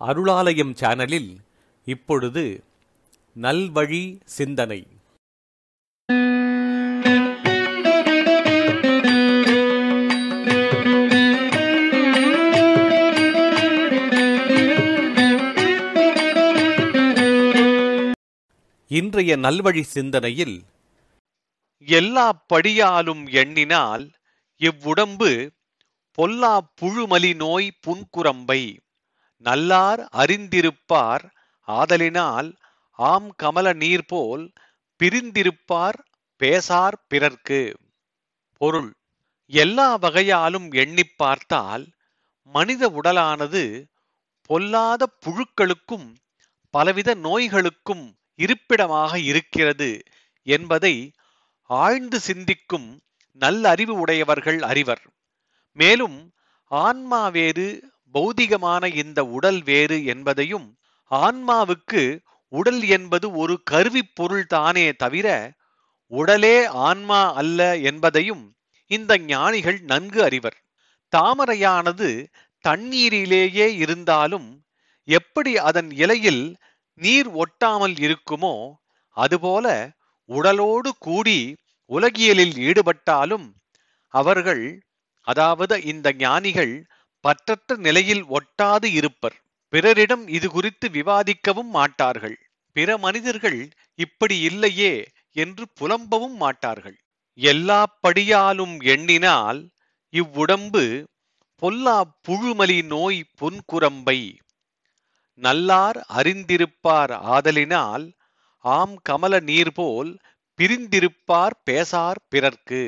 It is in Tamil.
அருளாலயம் சேனலில் இப்பொழுது நல்வழி சிந்தனை. இன்றைய நல்வழி சிந்தனையில் எல்லா படியாலும் எண்ணினால் இவ்வுடம்பு பொல்லா புழுமலி நோய் புன்குரம்பை. நல்லார் அறிந்திருப்பார் ஆதலினால் ஆம் கமல நீர் போல் பிரிந்திருப்பார் பேசார் பிறர்க்கு. பொருள். எல்லா வகையாலும் எண்ணிப் பார்த்தால் மனித உடலானது பொல்லாத புழுக்களுக்கும் பலவித நோய்களுக்கும் இருப்பிடமாக இருக்கிறது என்பதை ஆழ்ந்து சிந்திக்கும் நல்லறிவு உடையவர்கள் அறிவர். மேலும் ஆன்மா வேறு பௌதிகமான இந்த உடல் வேறு என்பதையும் ஆன்மாவுக்கு உடல் என்பது ஒரு கருவிப் பொருள் தானே தவிர உடலே ஆன்மா அல்ல என்பதையும் இந்த ஞானிகள் நன்கு அறிவர். தாமரையானது தண்ணீரிலேயே இருந்தாலும் எப்படி அதன் இலையில் நீர் ஒட்டாமல் இருக்குமோ அதுபோல உடலோடு கூடி உலகியலில் ஈடுபட்டாலும் அவர்கள் அதாவது இந்த ஞானிகள் பற்றற்ற நிலையில் ஒட்டாது இருப்பர். பிறரிடம் இது குறித்து விவாதிக்கவும் மாட்டார்கள். பிற மனிதர்கள் இப்படி இல்லையே என்று புலம்பவும் மாட்டார்கள். எல்லா படியாலும் எண்ணினால் இவ்வுடம்பு பொல்லா புழுமலி நோய் புன்குரம்பை. நல்லார் அறிந்திருப்பார் ஆதலினால் ஆம் கமல நீர் போல் பிரிந்திருப்பார் பேசார் பிறர்க்கு.